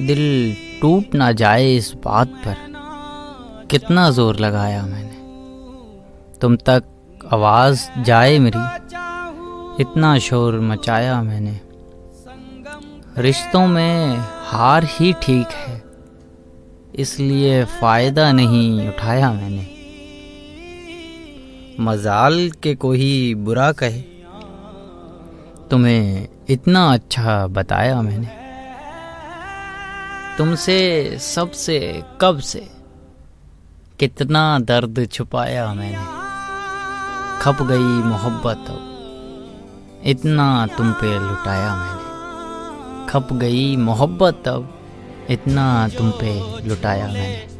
दिल टूट ना जाए इस बात पर। कितना ज़ोर लगाया मैंने। तुम तक आवाज़ जाए मेरी। इतना शोर मचाया मैंने। रिश्तों में हार ही ठीक है। इसलिए फ़ायदा नहीं उठाया मैंने। मजाल के कोई बुरा कहे। तुम्हें इतना अच्छा बताया मैंने। तुमसे, सबसे, कब से? कितना दर्द छुपाया मैंने? खप गई मोहब्बत अब। इतना तुम पे लुटाया मैंने। खप गई मोहब्बत अब। इतना तुम पे लुटाया मैंने।